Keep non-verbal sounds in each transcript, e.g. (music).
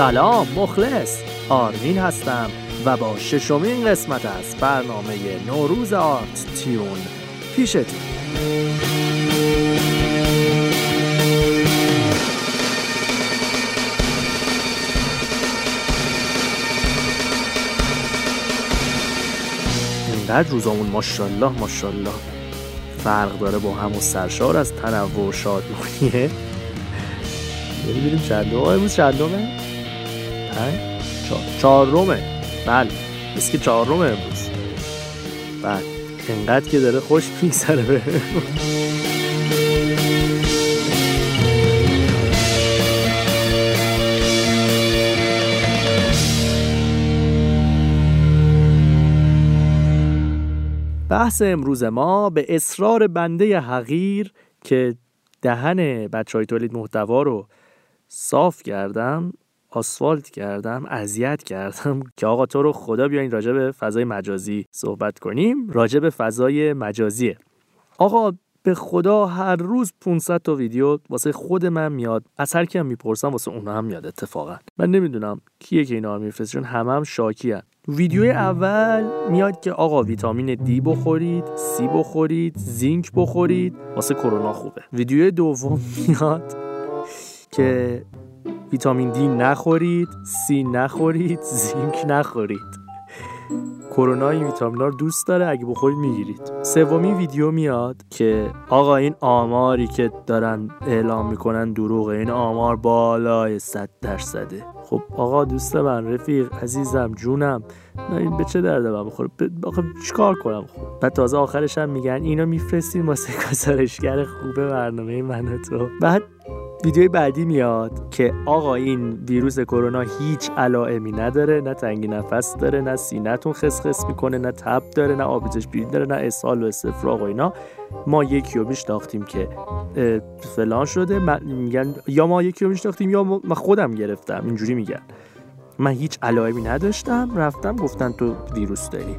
سلام مخلص. آرمین هستم و با ششمین قسمت از برنامه نوروز آرت تیون پیشتون. اینقدر روزامون ماشاءالله ماشاءالله فرق داره با هم و سرشار از تنوع و شادمانیه. ببینیم چند دومه امروز چند دومه پنج چهار. رومه بله. چهار رومه امروز. بله. اینقدر که داره خوش میگذره به بحث امروز ما به اصرار بنده حقیر که دهن بچه های تولید محتوا رو صاف کردم. آسفالت کردم اذیت کردم (laughs) که آقا تو رو خدا بیاین راجع فضای مجازی صحبت کنیم. راجع فضای مجازیه آقا به خدا هر روز 500 تا ویدیو واسه خود من میاد. از هر کیم می‌پرسم واسه اونا هم میاد اتفاقا. من نمی‌دونم کیه که اینا رو میفرسته چون همه هم شاکی هن. ویدیوی اول میاد که آقا ویتامین دی بخورید سی بخورید زینک بخورید. واسه کرونا خوبه. ویدیو دوم (laughs) میاد که ویتامین دی نخورید سی نخورید زینک نخورید. کرونا این ویتامینا رو دوست داره اگه بخورید می‌گیرید. سومین ویدیو میاد که آقا این آماری که دارن اعلام می‌کنن دروغه. این آمار بالای 100 درصده. خب آقا دوست من رفیق عزیزم جونم نه این به چه درده من بخوره؟ آقا چیکار کنم؟ خب بعد تازه آخرش هم میگن اینو میفرستیم واسه گزارشگر خوبه برنامه من تو. بعد ویدیوی بعدی میاد که آقا این ویروس کرونا هیچ علائمی نداره نه تنگی نفس داره نه سینهتون خسخس می‌کنه نه تب داره نه آبیزش بیرین داره نه اسهال و استفراغ و اینا. ما یکی رو میشناختیم که فلان شده. میگن یا ما یکی رو میشناختیم یا من خودم گرفتم. اینجوری میگن. من هیچ علائمی نداشتم رفتم گفتن تو ویروس داری.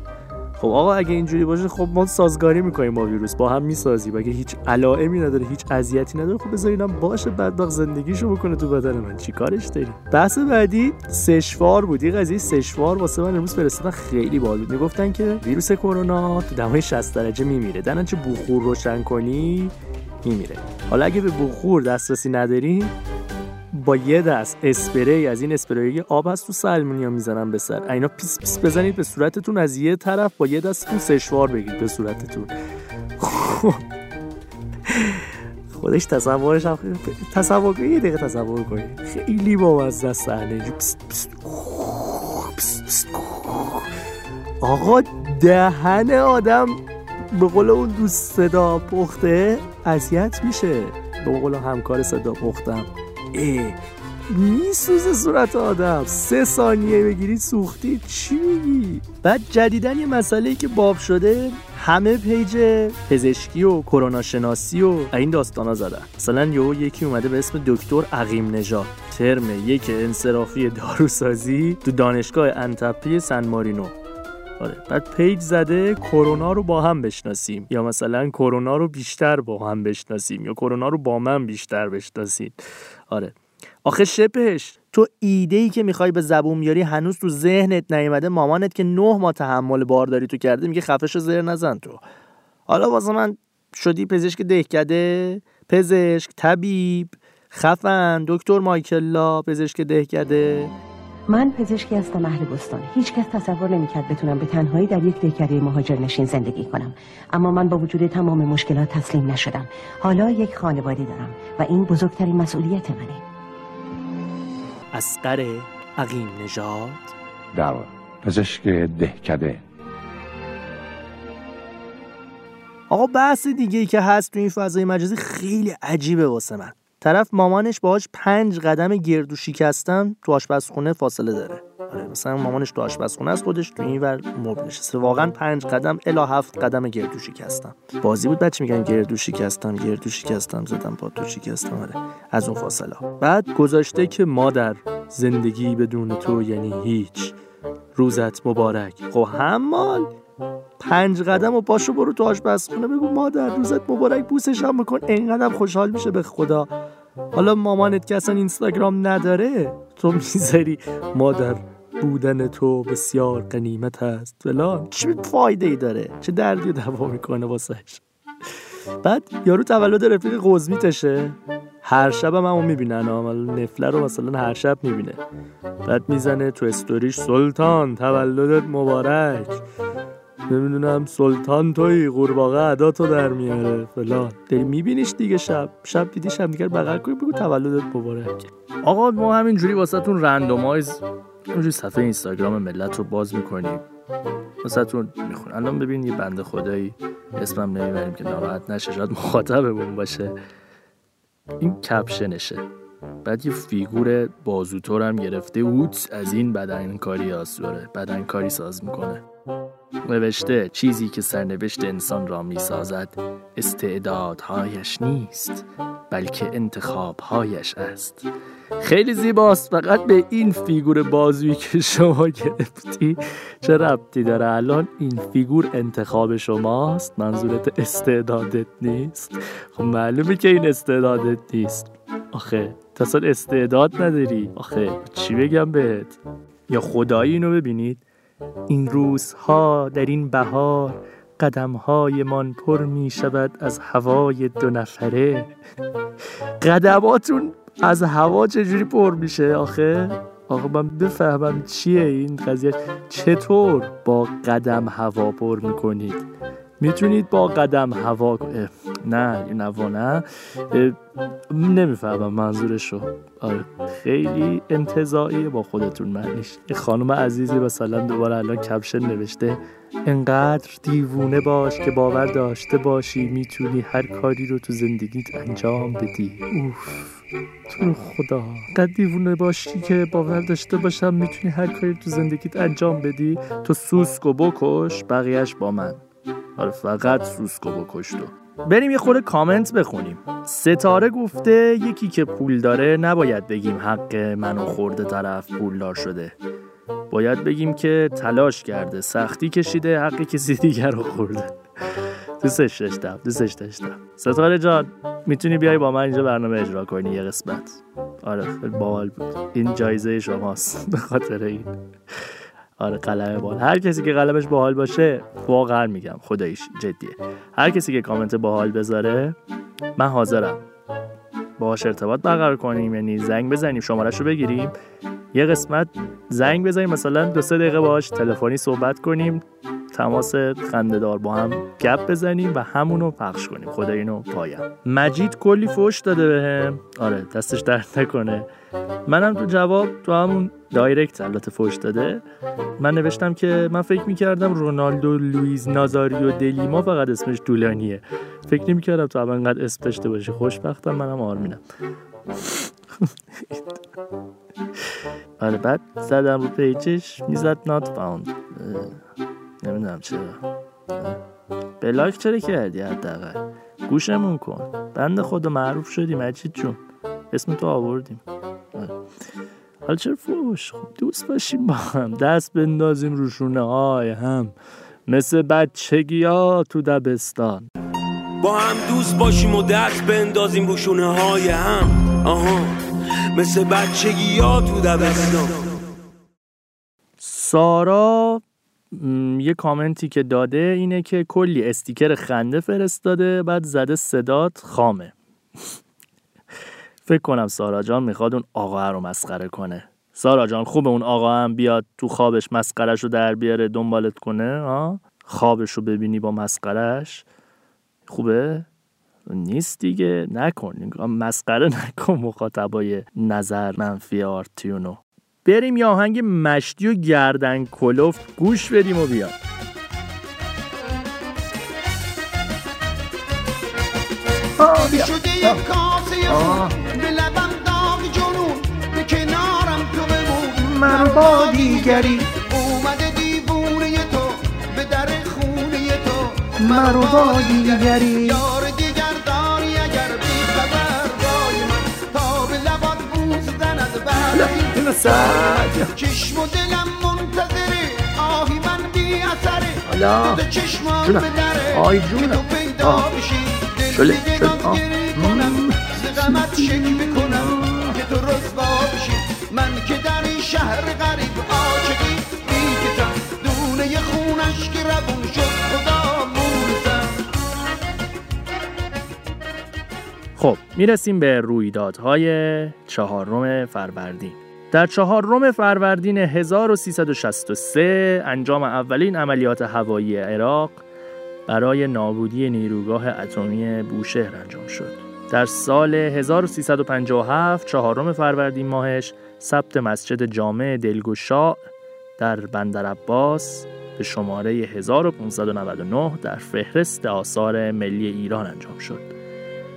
خب آقا اگه اینجوری باشه خب ما سازگاری می‌کنیم با ویروس با هم می‌سازیم اگه هیچ علائمی نداره هیچ اذیتی نداره خب بذارینم باشه بدبخت زندگیشو بکنه تو بدن من. چیکارش داری بحث بعدی سشوار بود. این قضیه سشوار واسه من امروز فرستادن خیلی بال بود. می‌گفتن که ویروس کرونا تو دمای 60 درجه میمیره. دنن چه بخور روشن کنی میمیره. حالا اگه به بخور دسترسی نداری با یه دست اسپری از این اسپری آب هست تو سلمونیا می‌زنم به سر. اینا پیس پیس بزنید به صورتتون از یه طرف با یه دستتون سشوار بگید به صورتتون. خودش تصورش هم تصور یه دقیقه تصور کنید. خیلی با از دست صحنه آقا دهن آدم به قول اون دوست صدا پخته اذیت میشه. به قول همکار صدا پختم. ای میسوزه صورت آدم. سه ثانیه بگیرید سوختی. چی میگی؟ بعد جدیدن یه مسئله ای که باب شده همه پیج پزشکی و کرونا شناسی و این داستانا زدن. مثلا یهو یکی اومده به اسم دکتر عقیم نژاد. ترم یک انصرافی داروسازی تو دانشگاه انتپی سن مارینو. آره بعد پیج زده کرونا رو با هم بشناسیم. یا مثلا کرونا رو بیشتر با هم بشناسیم. یا کرونا رو با من بیشتر بشناسید. آره. آخه شپش تو ایده ای که می‌خوای به زبون بیاری هنوز تو ذهنت نیومده مامانت که نه ما تحمل بارداری تو کرده میگه خفش زیر نزن تو. حالا واسه من شدی پزشک دهکده پزشک طبیب خفن دکتر مایکلا پزشک دهکده. من پزشکی هستم اهل بستان. هیچ کس تصور نمی‌کرد بتونم به تنهایی در یک دهکده مهاجر نشین زندگی کنم. اما من با وجود تمام مشکلات تسلیم نشدم. حالا یک خانواده دارم و این بزرگترین مسئولیت منه. اسقر عقیم نژاد؟ در پزشک دهکده. آقا بحث دیگه ای که هست تو این فضای مجازی خیلی عجیبه واسه من. طرف مامانش باهاش پنج قدم گردو شکستن تو آشپزخونه فاصله داره. آره مثلا مامانش تو آشپزخونه است خودش تو این ور مبل نشسته. واقعا پنج قدم الا هفت قدم گردو شکستم بازی بود بچه میگن گردو شکستم گردو شکستم زدم پا تو شکستم آره. از اون فاصله. بعد گذاشته که مادر زندگی بدون تو یعنی هیچ. روزت مبارک. خب همال پنج قدم و پاشو برو تو آشپزخونه بگو مادر روزت مبارک بوسش هم بکن اینقدر خوشحال میشه به خدا. حالا مامانت که اصلا اینستاگرام نداره تو می‌ذاری مادر بودن تو بسیار قنیمت هست. فلان. چی فایده ای داره؟ چه دردی دوا می‌کنه واسهش. بعد یارو تولد رفیق قزمیتشه هر شب هم همون می‌بینن نفله رو مثلا هر شب می‌بینه. بعد می‌زنه تو استوریش سلطان تولدت مبارک. نمی‌دونم سلطان توی قورباغه ادا تو در میاره. فلان داری میبینیش دیگه شب. شب دیدی شب دیگر بغل کنی بگو تولدت مبارک. آقا ما همینجوری واسهتون رندومایز اونجوری صفحه اینستاگرام ملت رو باز می‌کنیم. واسهتون میخون الان ببین یه بنده خدایی اسمم نمی‌بریم که ناراحت نشه شاید مخاطبمون باشه. این کپشنشه. بعد یه فیگور بازوتور هم گرفته. اوت از این بدن کاری آسوره. بدن کاری ساز می‌کنه. نوشته چیزی که سرنوشت انسان را می سازد استعدادهایش نیست بلکه انتخابهایش است. خیلی زیباست فقط به این فیگور بازویی که شما گرفتی. چه ربطی داره؟ الان این فیگور انتخاب شماست؟ منظورت استعدادت نیست؟ خب معلومه که این استعدادت نیست. آخه تصال استعداد نداری. آخه چی بگم بهت؟ یا خدایی اینو ببینید. این روزها در این بهار قدمهایمان پر می شود از هوای دو نفره. قدماتون از هوا چجوری پر میشه آخه؟ آقا من بفهمم چیه این قضیه. چطور با قدم هوا پر می‌کنید؟ می‌تونید با قدم هوا نه این هوا نه. نمی‌فهمم منظورشو. آره خیلی انتظاییه با خودتون معنیش. خانم عزیزی مثلا دوباره الان کپشن نوشته انقدر دیوونه باش که باور داشته باشی می‌تونی هر کاری رو تو زندگیت انجام بدی. اوف تو خدا. قد دیوونه باشی که باور داشته باشم می‌تونی هر کاری تو زندگیت انجام بدی. تو سوسکو بکش بقیهش با من. آره فقط سوسکو بکش تو بریم یه خورده کامنت بخونیم. ستاره گفته یکی که پول داره نباید بگیم حق منو خورده طرف پولدار شده. باید بگیم که تلاش کرده سختی کشیده حق کسی دیگر رو خورده. دوستش داشتم دوستش داشتم. ستاره جان می‌تونی بیای با من اینجا برنامه اجرا کنی یه قسمت؟ آره باحال بود. این جایزه شماست به خاطر این. آره قلمه بال. هر کسی که قلمش باحال باشه واقعا میگم خداییش جدیه. هر کسی که کامنت باحال بذاره من حاضرم. باهاش ارتباط برقرار کنیم یعنی زنگ بزنیم شمارش رو بگیریم. یه قسمت زنگ بزنیم مثلا دو سه دقیقه باهاش تلفنی صحبت کنیم. تماس خندهدار با هم گپ بزنیم و همونو پخش کنیم. خدا اینو پایم. مجید کلی فوش داده بهم. آره دستش درد نکنه. منم تو جواب تو همون direct البته فوش داده. من نوشتم که من فکر می‌کردم رونالدو لویز نازاریو دلیما فقط اسمش طولانیه. فکر نمی‌کردم تو اول انقدر اسم داشته باشی. خوشبختم منم آرمینم. (laughs) آره بعد زدم رو پیجش. می‌زد نات فاوند نمی‌دونم چرا. بلاک چرا کردی حداقل؟ گوشمون کن. بند خود معروف شدی مجید جون. اسم تو آوردیم. حالا چرا فوش خب دوست باشیم با هم. دست بندازیم روشونه های هم. مثل بچگی ها تو دبستان. با هم دوست باشیم و دست بندازیم روشونه های هم. آها. مثل بچگی ها تو دبستان. سارا یه کامنتی که داده اینه که کلی استیکر خنده فرستاده بعد زده صدات خامه. فکر کنم سارا جان می‌خواد اون آقا رو مسخره کنه. سارا جان خوبه اون آقا هم بیاد تو خوابش مسخرش رو در بیاره دنبالت کنه ها خوابش رو ببینی با مسخرش خوبه؟ نیست دیگه نکن. مسخره (laughs) نکن مخاطبای نظر منفی آرتیونو. بریم یه آهنگ مشتی و گردن کلوف گوش بدیم و بیاد شده یک کاسه خون به لبم داغ جنون به کنارم تو بمون. من با دیگری اومده دیوونه تو به در خونه تو. من با دیگری دل سعد چشم و دلم منتظره. آهی من بی اثره. حالا. دو به دره. آی جونم. آه پیدا بشی. شله. شله. آه. غمت شک بکنم که تو رسوا بشی. من که در این شهر غریب آشقی تا دونه خونش که ربون شد. خدا خب می‌رسیم به رویدادهای چهارم فروردین. در چهارم فروردین 1363 انجام اولین عملیات هوایی عراق برای نابودی نیروگاه اتمی بوشهر انجام شد. در سال 1357 چهارم فروردین ماهش ثبت مسجد جامع دلگشا در بندر عباس به شماره 1599 در فهرست آثار ملی ایران انجام شد.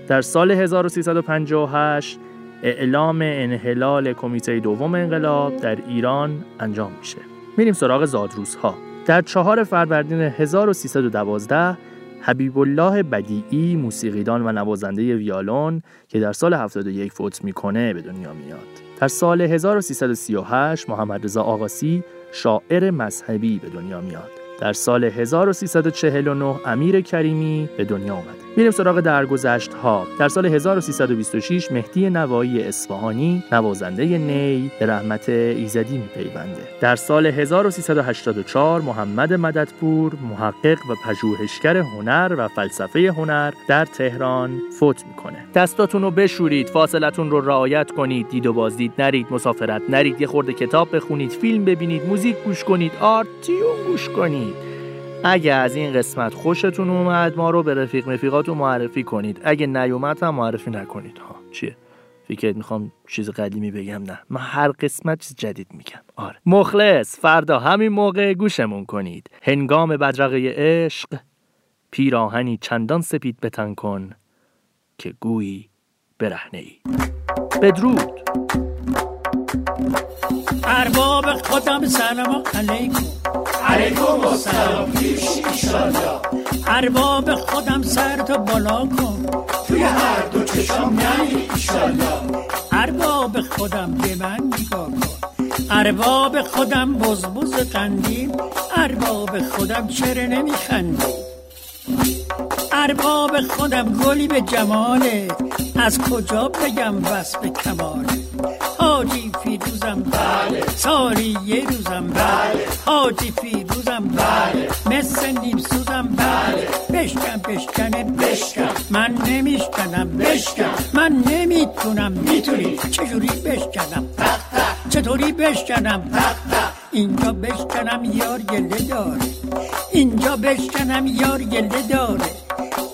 در سال 1358 اعلام انحلال کمیته دوم انقلاب در ایران انجام میشه. میریم سراغ زادروزها. در چهار فروردین 1312 حبیب الله بدیعی موسیقیدان و نوازنده ویالون که در سال 71 فوت می‌کنه به دنیا میاد. در سال 1338 محمد رضا آقاسی شاعر مذهبی به دنیا میاد. در سال 1349 امیر کریمی به دنیا آمده. میریم سراغ درگذشت ها در سال 1326 مهدی نوایی اصفهانی نوازنده نی به رحمت ایزدی میپیونده. در سال 1384 محمد مددپور محقق و پژوهشگر هنر و فلسفه هنر در تهران فوت می‌کنه. دستاتون رو بشورید فاصلتون رو رعایت کنید دید و بازدید نرید مسافرت نرید یه خورده کتاب بخونید فیلم ببینید موزیک گوش کنید آرتیون گوش کنید. اگه از این قسمت خوشتون اومد ما رو به رفیق مفیقاتون معرفی کنید. اگه نیومد هم معرفی نکنید. ها چیه؟ فکر می‌خوام چیز قدیمی بگم؟ نه. من هر قسمت چیز جدید میگم. آره. مخلص فردا همین موقع گوشمون کنید. هنگام بدرقه عشق پیراهنی چندان سپید بتن کن که گویی برهنه ای بدرود! ارباب خودم سلام علیکم. علیکم السلام. پیش ایشالله ارباب خودم سر تو بالا کن. توی هر دو چشم نمی ایشالله. ارباب خودم به من نگاه کن. ارباب خودم بزبز قندیم. ارباب خودم چرا نمیخندی؟ ارباب خودم گلی به جماله. از کجا بگم به کماله؟ حاجی فیروزم بله سالی یه روزم بله حاجی فیروزم بله مثل نیم سوزم بله بشکن بشکنه بشکن. من نمیشکنم بشکن. من نمی‌تونم می‌تونی. چجوری بشکنم چطوری بشکنم اینجا بشکنم یار گله داره اینجا بشکنم یار گله داره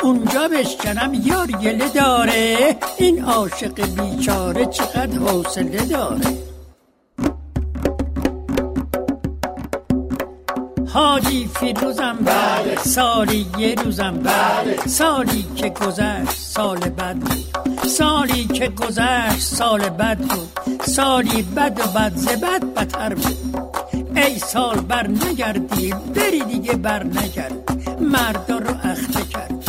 اونجا بشکنم یار گله داره. این عاشق بیچاره چقدر حوصله داره. حاجی فیروزم بله. سالی یه روزم بله. سالی که گذشت سال بد بود. سالی که گذشت سال بد بود. سالی بد و بد ز بد بتر بود. ای سال بر نگردی بری دیگه بر نگرد. مردا رو اخته کرد.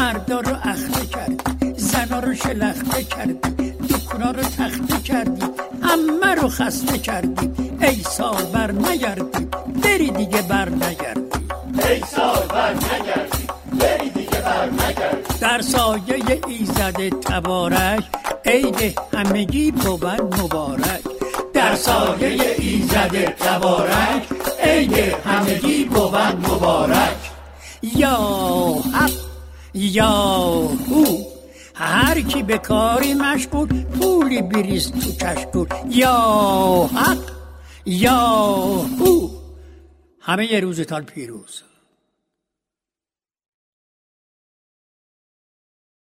مردا رو اخته کرد زنا رو شلخته کردی دکونا رو تخته کردی امه رو خسته کردی ای سال بر نگردی بری دیگه بر نگردی. ای سال بر نگردی بری دیگه بر نگردی. در سایه ایزد تبارک عید همگی بود مبارک. در سایه ایزد تبارک عید همگی بود مبارک. یا حق یا هو هر کی به کاری مشغول پولی بریز تو کشکول یا حق یا هو همه روزتان پیروز.